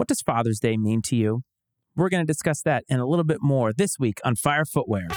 What does Father's Day mean to you? We're going to discuss that and a little bit more this week on Fire Footwear.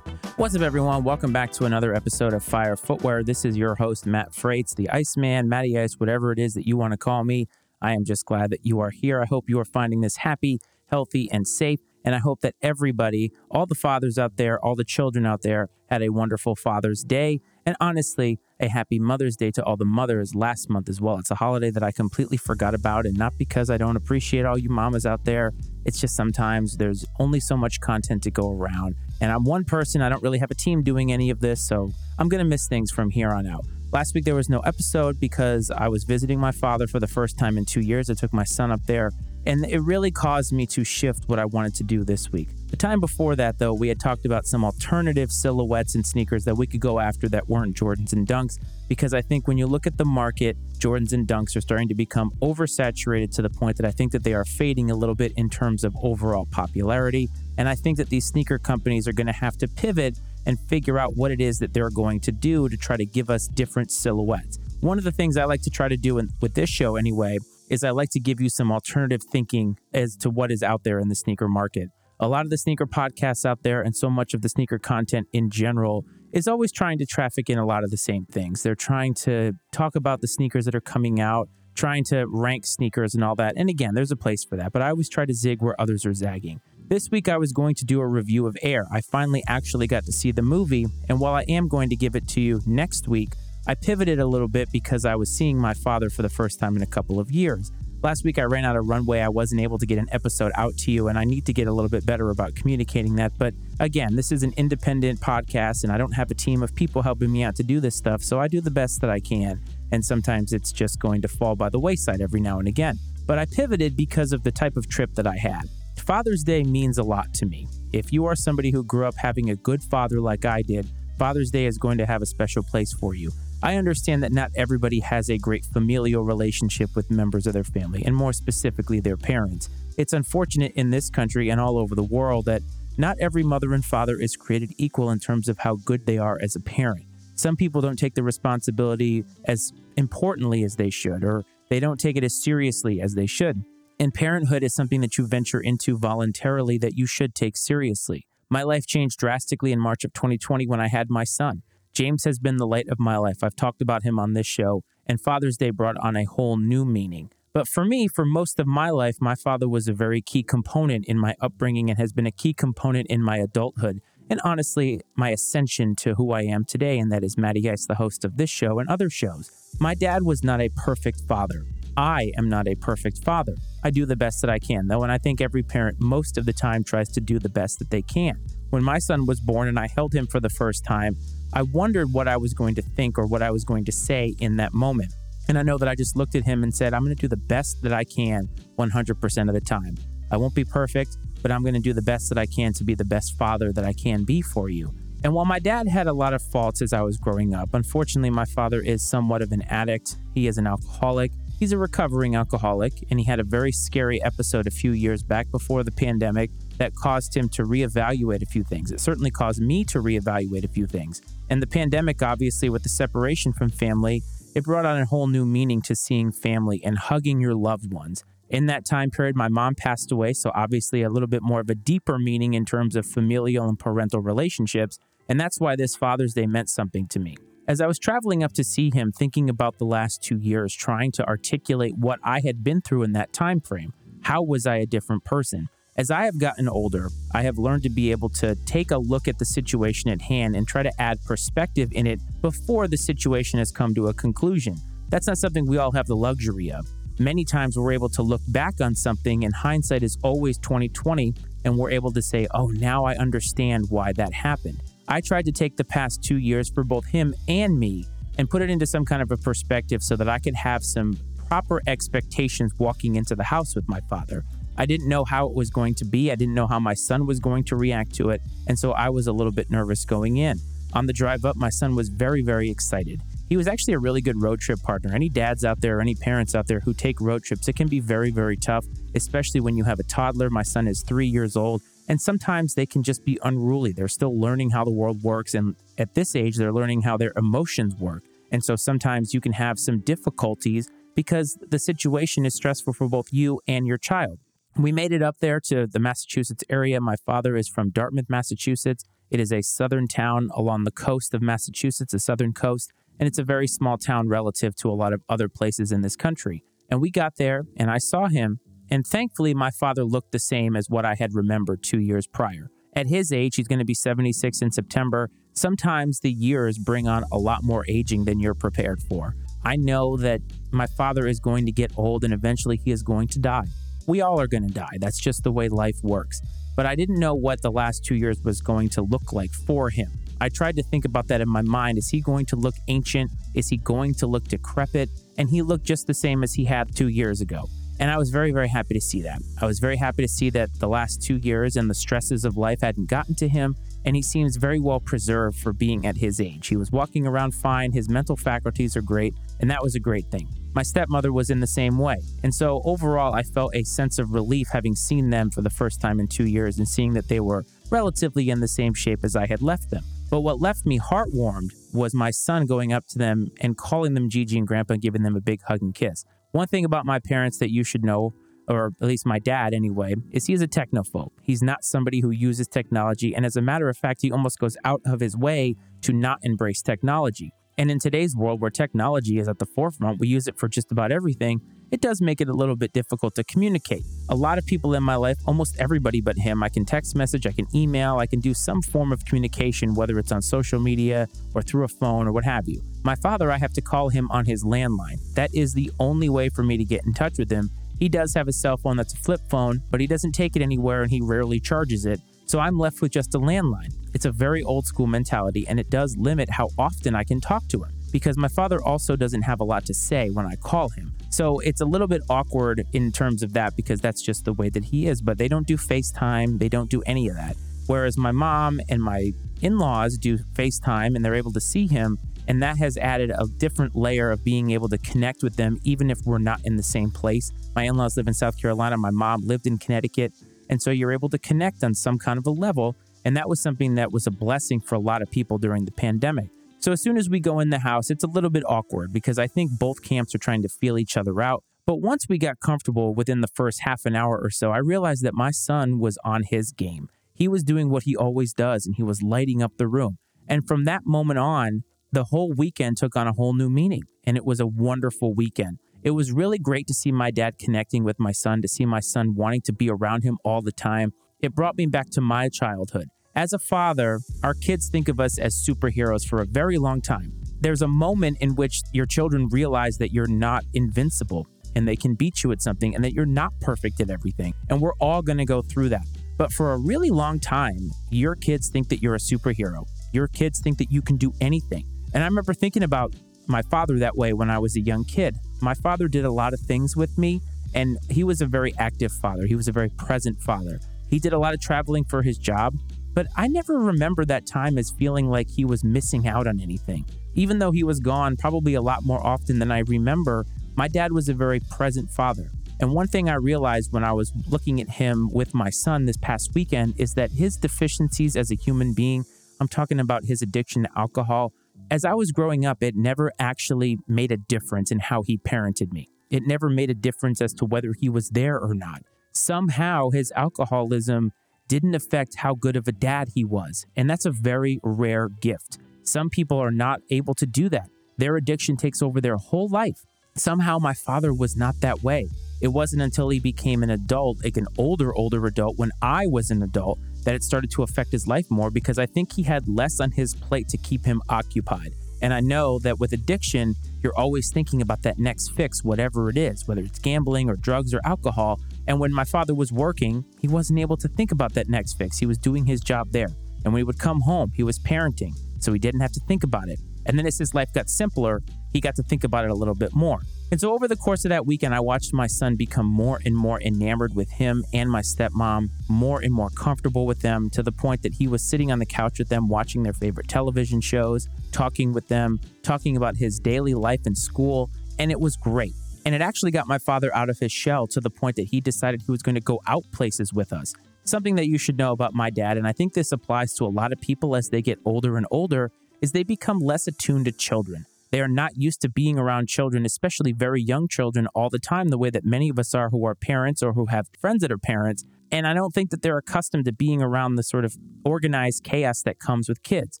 What's up, everyone? Welcome back to another episode of Fire Footwear. This is your host, Matt Frates, the Iceman, Matty Ice, whatever it is that you want to call me. I am just glad that you are here. I hope you are finding this happy, healthy, and safe. And I hope that everybody, all the fathers out there, all the children out there, had a wonderful Father's Day. And honestly, a happy Mother's Day to all the mothers last month as well. It's a holiday that I completely forgot about, and not because I don't appreciate all you mamas out there. It's just sometimes there's only so much content to go around. And I'm one person, I don't really have a team doing any of this, so I'm going to miss things from here on out. Last week there was no episode because I was visiting my father for the first time in two years. I took my son up there and it really caused me to shift what I wanted to do this week. The time before that, though, we had talked about some alternative silhouettes and sneakers that we could go after that weren't Jordans and Dunks, because I think when you look at the market, Jordans and Dunks are starting to become oversaturated to the point that I think that they are fading a little bit in terms of overall popularity. And I think that these sneaker companies are going to have to pivot and figure out what it is that they're going to do to try to give us different silhouettes. One of the things I like to try to do in, with this show, anyway, is I like to give you some alternative thinking as to what is out there in the sneaker market. A lot of the sneaker podcasts out there and so much of the sneaker content in general is always trying to traffic in a lot of the same things. They're trying to talk about the sneakers that are coming out, trying to rank sneakers and all that. And again, there's a place for that, but I always try to zig where others are zagging. This week I was going to do a review of Air. I finally actually got to see the movie, and while I am going to give it to you next week, I pivoted a little bit because I was seeing my father for the first time in a couple of years. Last week, I ran out of runway. I wasn't able to get an episode out to you, and I need to get a little bit better about communicating that. But again, this is an independent podcast, and I don't have a team of people helping me out to do this stuff. So I do the best that I can. And sometimes it's just going to fall by the wayside every now and again. But I pivoted because of the type of trip that I had. Father's Day means a lot to me. If you are somebody who grew up having a good father like I did, Father's Day is going to have a special place for you. I understand that not everybody has a great familial relationship with members of their family, and more specifically, their parents. It's unfortunate in this country and all over the world that not every mother and father is created equal in terms of how good they are as a parent. Some people don't take the responsibility as importantly as they should, or they don't take it as seriously as they should. And parenthood is something that you venture into voluntarily that you should take seriously. My life changed drastically in March of 2020 when I had my son. James has been the light of my life. I've talked about him on this show, and Father's Day brought on a whole new meaning. But for me, for most of my life, my father was a very key component in my upbringing and has been a key component in my adulthood. And honestly, my ascension to who I am today, and that is Matty Ice, the host of this show and other shows. My dad was not a perfect father. I am not a perfect father. I do the best that I can, though, and I think every parent most of the time tries to do the best that they can. When my son was born and I held him for the first time, I wondered what I was going to think or what I was going to say in that moment. And I know that I just looked at him and said, I'm going to do the best that I can 100% of the time. I won't be perfect, but I'm going to do the best that I can to be the best father that I can be for you. And while my dad had a lot of faults as I was growing up, unfortunately, my father is somewhat of an addict. He is an alcoholic. He's a recovering alcoholic, and he had a very scary episode a few years back before the pandemic that caused him to reevaluate a few things. It certainly caused me to reevaluate a few things. And the pandemic, obviously, with the separation from family, it brought on a whole new meaning to seeing family and hugging your loved ones. In that time period, my mom passed away, so obviously a little bit more of a deeper meaning in terms of familial and parental relationships. And that's why this Father's Day meant something to me. As I was traveling up to see him, thinking about the last two years, trying to articulate what I had been through in that time frame, how was I a different person? As I have gotten older, I have learned to be able to take a look at the situation at hand and try to add perspective in it before the situation has come to a conclusion. That's not something we all have the luxury of. Many times we're able to look back on something and hindsight is always 2020 and we're able to say, "Oh, now I understand why that happened." I tried to take the past 2 years for both him and me and put it into some kind of a perspective so that I could have some proper expectations walking into the house with my father. I didn't know how it was going to be. I didn't know how my son was going to react to it. And so I was a little bit nervous going in. On the drive up, my son was very, very excited. He was actually a really good road trip partner. Any dads out there, or any parents out there who take road trips, it can be very, very tough, especially when you have a toddler. My son is three years old, and sometimes they can just be unruly. They're still learning how the world works. And at this age, they're learning how their emotions work. And so sometimes you can have some difficulties because the situation is stressful for both you and your child. We made it up there to the Massachusetts area. My father is from Dartmouth, Massachusetts. It is a southern town along the coast of Massachusetts, the southern coast, and it's a very small town relative to a lot of other places in this country. And we got there and I saw him, and thankfully, my father looked the same as what I had remembered two years prior. At his age, he's going to be 76 in September. Sometimes the years bring on a lot more aging than you're prepared for. I know that my father is going to get old and eventually he is going to die. We all are going to die. That's just the way life works. But I didn't know what the last two years was going to look like for him. I tried to think about that in my mind. Is he going to look ancient? Is he going to look decrepit? And he looked just the same as he had two years ago. And I was very, very happy to see that. I was very happy to see that the last two years and the stresses of life hadn't gotten to him, and he seems very well preserved for being at his age. He was walking around fine, his mental faculties are great, and that was a great thing. My stepmother was in the same way. And so overall, I felt a sense of relief having seen them for the first time in two years and seeing that they were relatively in the same shape as I had left them. But what left me heartwarmed was my son going up to them and calling them Gigi and Grandpa and giving them a big hug and kiss. One thing about my parents that you should know, or at least my dad anyway, is he is a technophobe. He's not somebody who uses technology. And as a matter of fact, he almost goes out of his way to not embrace technology. And in today's world where technology is at the forefront, we use it for just about everything it does make it a little bit difficult to communicate. A lot of people in my life, almost everybody but him, I can text message, I can email, I can do some form of communication, whether it's on social media or through a phone or what have you. My father, I have to call him on his landline. That is the only way for me to get in touch with him. He does have a cell phone that's a flip phone, but he doesn't take it anywhere and he rarely charges it. So I'm left with just a landline. It's a very old school mentality and it does limit how often I can talk to him because my father also doesn't have a lot to say when I call him. So it's a little bit awkward in terms of that because that's just the way that he is. But they don't do FaceTime, they don't do any of that. Whereas my mom and my in laws do FaceTime and they're able to see him. And that has added a different layer of being able to connect with them, even if we're not in the same place. My in laws live in South Carolina, my mom lived in Connecticut. And so you're able to connect on some kind of a level. And that was something that was a blessing for a lot of people during the pandemic. So as soon as we go in the house, it's a little bit awkward because I think both camps are trying to feel each other out. But once we got comfortable within the first half an hour or so, I realized that my son was on his game. He was doing what he always does and he was lighting up the room. And from that moment on, the whole weekend took on a whole new meaning and it was a wonderful weekend. It was really great to see my dad connecting with my son, to see my son wanting to be around him all the time. It brought me back to my childhood. As a father, our kids think of us as superheroes for a very long time. There's a moment in which your children realize that you're not invincible and they can beat you at something and that you're not perfect at everything. And we're all going to go through that. But for a really long time, your kids think that you're a superhero. Your kids think that you can do anything. And I remember thinking about my father that way when I was a young kid. My father did a lot of things with me, and he was a very active father. He was a very present father. He did a lot of traveling for his job. But I never remember that time as feeling like he was missing out on anything. Even though he was gone probably a lot more often than I remember, my dad was a very present father. And one thing I realized when I was looking at him with my son this past weekend is that his deficiencies as a human being, I'm talking about his addiction to alcohol, as I was growing up, it never actually made a difference in how he parented me. It never made a difference as to whether he was there or not. Somehow his alcoholism didn't affect how good of a dad he was. And that's a very rare gift. Some people are not able to do that. Their addiction takes over their whole life. Somehow, my father was not that way. It wasn't until he became an adult, like an older, older adult, when I was an adult, that it started to affect his life more because I think he had less on his plate to keep him occupied. And I know that with addiction, you're always thinking about that next fix, whatever it is, whether it's gambling or drugs or alcohol. And when my father was working, he wasn't able to think about that next fix. He was doing his job there. And when he would come home, he was parenting, so he didn't have to think about it. And then as his life got simpler, he got to think about it a little bit more. And so over the course of that weekend, I watched my son become more and more enamored with him and my stepmom, more and more comfortable with them to the point that he was sitting on the couch with them, watching their favorite television shows, talking with them, talking about his daily life in school. And it was great. And it actually got my father out of his shell to the point that he decided he was going to go out places with us. Something that you should know about my dad, and I think this applies to a lot of people as they get older and older, is they become less attuned to children. They are not used to being around children, especially very young children, all the time, the way that many of us are who are parents or who have friends that are parents. And I don't think that they're accustomed to being around the sort of organized chaos that comes with kids.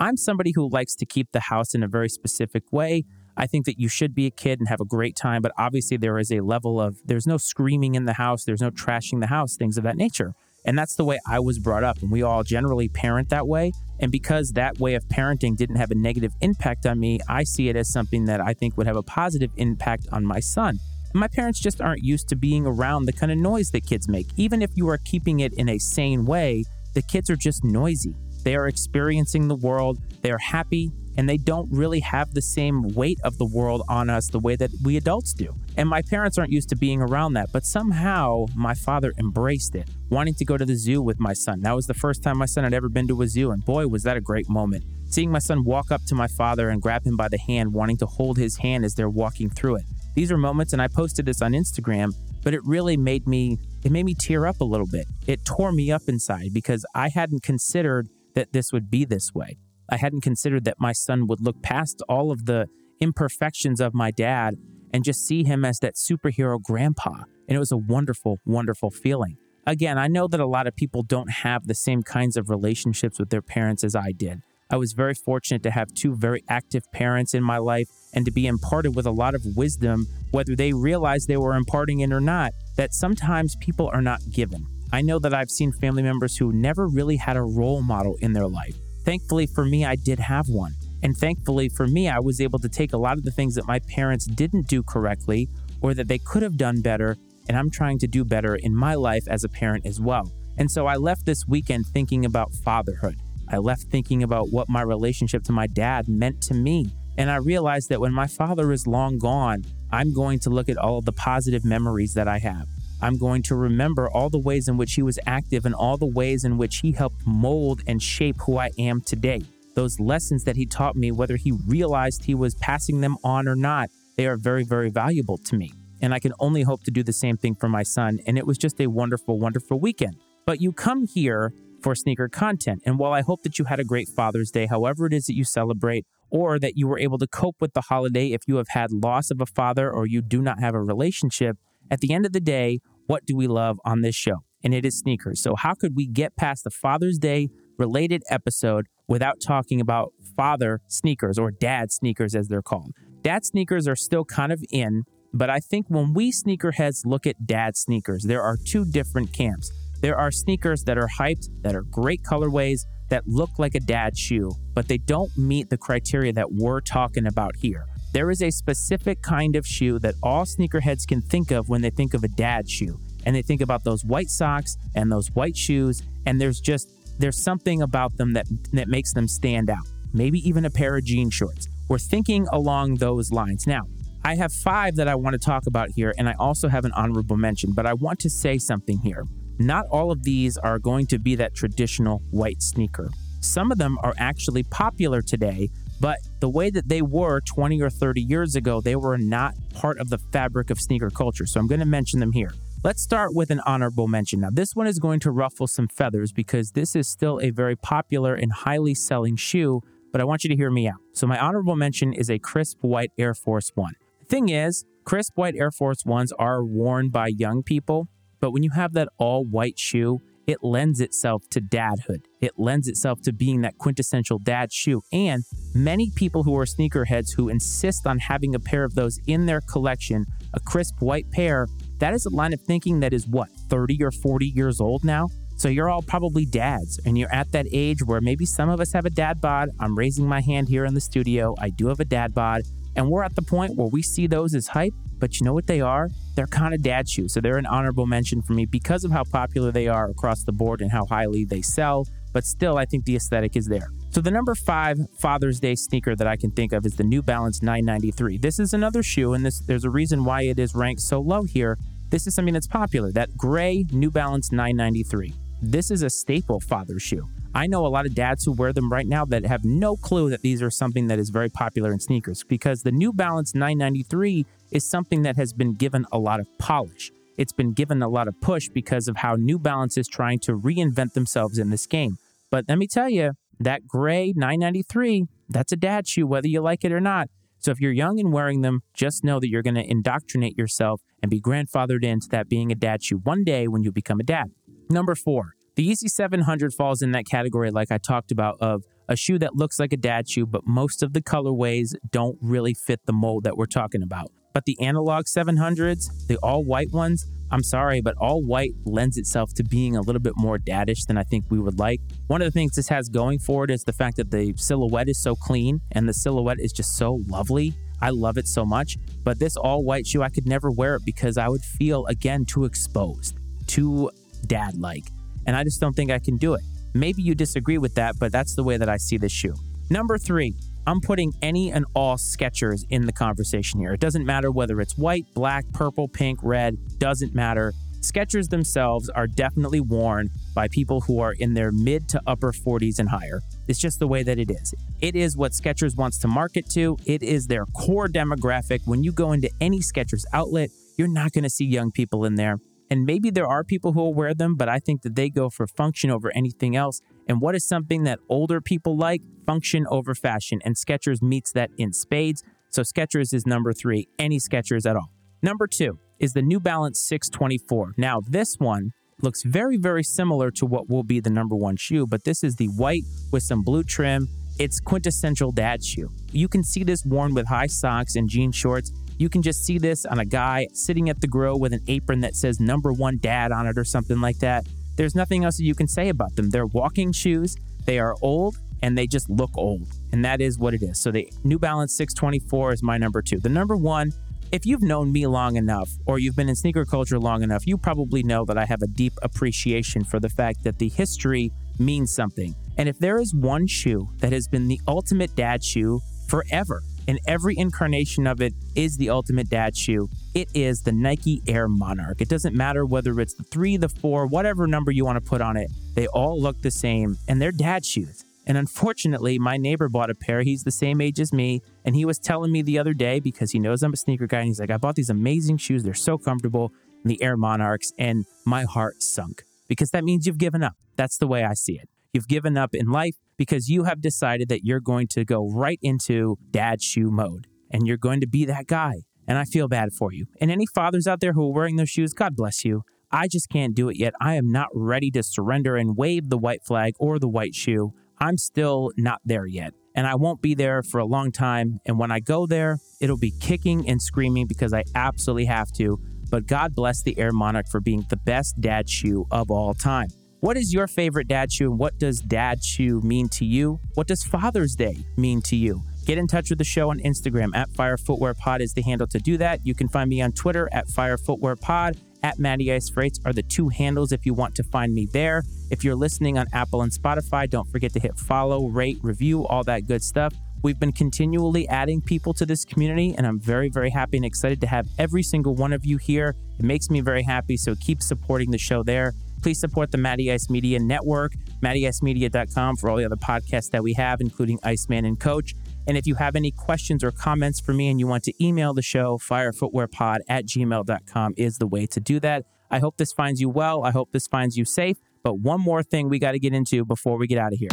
I'm somebody who likes to keep the house in a very specific way. I think that you should be a kid and have a great time, but obviously there is a level of there's no screaming in the house, there's no trashing the house, things of that nature. And that's the way I was brought up. And we all generally parent that way. And because that way of parenting didn't have a negative impact on me, I see it as something that I think would have a positive impact on my son. And my parents just aren't used to being around the kind of noise that kids make. Even if you are keeping it in a sane way, the kids are just noisy. They are experiencing the world, they are happy, and they don't really have the same weight of the world on us the way that we adults do. And my parents aren't used to being around that, but somehow my father embraced it, wanting to go to the zoo with my son. That was the first time my son had ever been to a zoo, and boy, was that a great moment. Seeing my son walk up to my father and grab him by the hand, wanting to hold his hand as they're walking through it. These are moments, and I posted this on Instagram, but it really made me it made me tear up a little bit. It tore me up inside because I hadn't considered that this would be this way. I hadn't considered that my son would look past all of the imperfections of my dad and just see him as that superhero grandpa. And it was a wonderful, wonderful feeling. Again, I know that a lot of people don't have the same kinds of relationships with their parents as I did. I was very fortunate to have two very active parents in my life and to be imparted with a lot of wisdom, whether they realized they were imparting it or not, that sometimes people are not given. I know that I've seen family members who never really had a role model in their life. Thankfully for me, I did have one. And thankfully for me, I was able to take a lot of the things that my parents didn't do correctly or that they could have done better, and I'm trying to do better in my life as a parent as well. And so I left this weekend thinking about fatherhood. I left thinking about what my relationship to my dad meant to me. And I realized that when my father is long gone, I'm going to look at all the positive memories that I have. I'm going to remember all the ways in which he was active and all the ways in which he helped mold and shape who I am today. Those lessons that he taught me, whether he realized he was passing them on or not, they are very, very valuable to me. And I can only hope to do the same thing for my son. And it was just a wonderful, wonderful weekend. But you come here for sneaker content. And while I hope that you had a great Father's Day, however it is that you celebrate, or that you were able to cope with the holiday if you have had loss of a father or you do not have a relationship, at the end of the day, what do we love on this show? And it is sneakers. So, how could we get past the Father's Day related episode without talking about father sneakers or dad sneakers as they're called? Dad sneakers are still kind of in, but I think when we sneakerheads look at dad sneakers, there are two different camps. There are sneakers that are hyped, that are great colorways, that look like a dad shoe, but they don't meet the criteria that we're talking about here. There is a specific kind of shoe that all sneakerheads can think of when they think of a dad shoe. And they think about those white socks and those white shoes, and there's just there's something about them that that makes them stand out. Maybe even a pair of jean shorts. We're thinking along those lines. Now, I have five that I want to talk about here, and I also have an honorable mention, but I want to say something here. Not all of these are going to be that traditional white sneaker. Some of them are actually popular today, but the way that they were 20 or 30 years ago, they were not part of the fabric of sneaker culture. So I'm going to mention them here. Let's start with an honorable mention. Now, this one is going to ruffle some feathers because this is still a very popular and highly selling shoe, but I want you to hear me out. So, my honorable mention is a crisp white Air Force One. Thing is, crisp white Air Force Ones are worn by young people, but when you have that all white shoe, it lends itself to dadhood. It lends itself to being that quintessential dad shoe. And many people who are sneakerheads who insist on having a pair of those in their collection, a crisp white pair, that is a line of thinking that is what, 30 or 40 years old now? So you're all probably dads, and you're at that age where maybe some of us have a dad bod. I'm raising my hand here in the studio. I do have a dad bod. And we're at the point where we see those as hype, but you know what they are? They're kind of dad shoes. So they're an honorable mention for me because of how popular they are across the board and how highly they sell. But still, I think the aesthetic is there. So the number five Father's Day sneaker that I can think of is the New Balance 993. This is another shoe, and this there's a reason why it is ranked so low here. This is something that's popular. That gray New Balance 993. This is a staple father shoe. I know a lot of dads who wear them right now that have no clue that these are something that is very popular in sneakers because the New Balance 993 is something that has been given a lot of polish. It's been given a lot of push because of how New Balance is trying to reinvent themselves in this game. But let me tell you, that gray 993, that's a dad shoe, whether you like it or not. So if you're young and wearing them, just know that you're going to indoctrinate yourself and be grandfathered into that being a dad shoe one day when you become a dad. Number four, the Yeezy 700 falls in that category, like I talked about, of a shoe that looks like a dad shoe, but most of the colorways don't really fit the mold that we're talking about. But the analog 700s, the all white ones, I'm sorry, but all white lends itself to being a little bit more daddish than I think we would like. One of the things this has going for it is the fact that the silhouette is so clean and the silhouette is just so lovely. I love it so much. But this all white shoe, I could never wear it because I would feel, again, too exposed, too dad like and I just don't think I can do it. Maybe you disagree with that, but that's the way that I see this shoe. Number three, I'm putting any and all Skechers in the conversation here. It doesn't matter whether it's white, black, purple, pink, red, doesn't matter. Skechers themselves are definitely worn by people who are in their mid to upper 40s and higher. It's just the way that it is. It is what Skechers wants to market to. It is their core demographic. When you go into any Skechers outlet, you're not going to see young people in there. And maybe there are people who will wear them, but I think that they go for function over anything else. And what is something that older people like? Function over fashion. And Skechers meets that in spades. So Skechers is number three, any Skechers at all. Number two is the New Balance 624. Now, this one looks very, very similar to what will be the number one shoe, but this is the white with some blue trim. It's quintessential dad shoe. You can see this worn with high socks and jean shorts. You can just see this on a guy sitting at the grill with an apron that says number one dad on it or something like that. There's nothing else that you can say about them. They're walking shoes, they are old, and they just look old. And that is what it is. So the New Balance 624 is my number two. The number one, if you've known me long enough or you've been in sneaker culture long enough, you probably know that I have a deep appreciation for the fact that the history means something. And if there is one shoe that has been the ultimate dad shoe forever, and every incarnation of it is the ultimate dad shoe. It is the Nike Air Monarch. It doesn't matter whether it's the three, the four, whatever number you want to put on it, they all look the same and they're dad shoes. And unfortunately, my neighbor bought a pair. He's the same age as me. And he was telling me the other day because he knows I'm a sneaker guy. And he's like, I bought these amazing shoes. They're so comfortable, the Air Monarchs. And my heart sunk because that means you've given up. That's the way I see it. You've given up in life because you have decided that you're going to go right into dad shoe mode and you're going to be that guy. And I feel bad for you. And any fathers out there who are wearing those shoes, God bless you. I just can't do it yet. I am not ready to surrender and wave the white flag or the white shoe. I'm still not there yet. And I won't be there for a long time. And when I go there, it'll be kicking and screaming because I absolutely have to. But God bless the Air Monarch for being the best dad shoe of all time. What is your favorite dad shoe and what does dad shoe mean to you? What does Father's Day mean to you? Get in touch with the show on Instagram at Fire Footwear Pod is the handle to do that. You can find me on Twitter at Fire Footwear Pod. At Matty Ice Frates are the two handles if you want to find me there. If you're listening on Apple and Spotify, don't forget to hit follow, rate, review, all that good stuff. We've been continually adding people to this community, and I'm very, very happy and excited to have every single one of you here. It makes me very happy, so keep supporting the show there. Please support the Matty Ice Media Network, mattyicemedia.com for all the other podcasts that we have, including Iceman and Coach. And if you have any questions or comments for me and you want to email the show, firefootwearpod at gmail.com is the way to do that. I hope this finds you well. I hope this finds you safe. But one more thing we got to get into before we get out of here.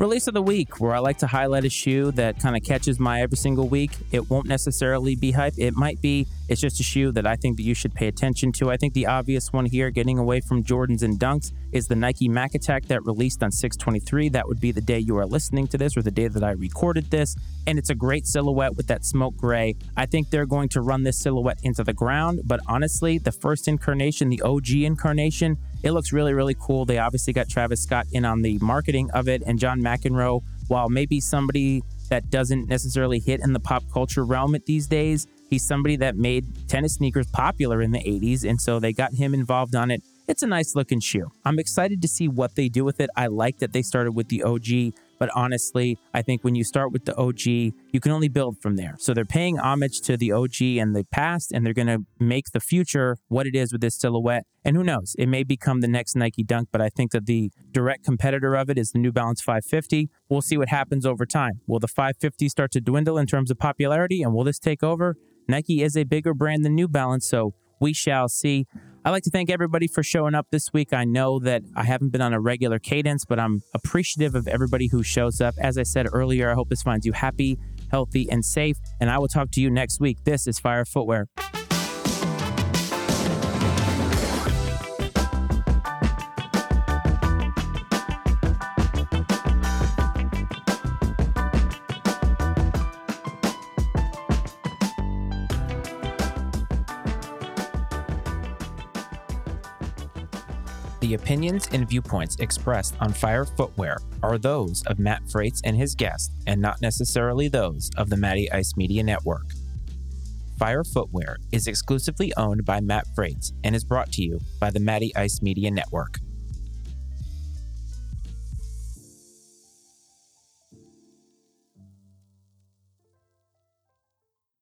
Release of the week, where I like to highlight a shoe that kind of catches my every single week. It won't necessarily be hype. It might be It's just a shoe that I think that you should pay attention to. I think the obvious one here, getting away from Jordans and Dunks, is the Nike Mac Attack that released on 623. That would be the day you are listening to this or the day that I recorded this. And it's a great silhouette with that smoke gray. I think they're going to run this silhouette into the ground, but honestly, the first incarnation, the OG incarnation, it looks really, really cool. They obviously got Travis Scott in on the marketing of it, and John McEnroe, while maybe somebody that doesn't necessarily hit in the pop culture realm these days, he's somebody that made tennis sneakers popular in the 80s, and so they got him involved on it. It's a nice looking shoe. I'm excited to see what they do with it. I like that they started with the OG. But honestly, I think when you start with the OG, you can only build from there. So they're paying homage to the OG and the past, and they're going to make the future what it is with this silhouette. And who knows, it may become the next Nike Dunk, but I think that the direct competitor of it is the New Balance 550. We'll see what happens over time. Will the 550 start to dwindle in terms of popularity, and will this take over? Nike is a bigger brand than New Balance, so we shall see. I'd like to thank everybody for showing up this week. I know that I haven't been on a regular cadence, but I'm appreciative of everybody who shows up. As I said earlier, I hope this finds you happy, healthy, and safe. And I will talk to you next week. This is Fire Footwear. The opinions and viewpoints expressed on Fire Footwear are those of Matt Frates and his guests, and not necessarily those of the Matty Ice Media Network. Fire Footwear is exclusively owned by Matt Frates and is brought to you by the Matty Ice Media Network.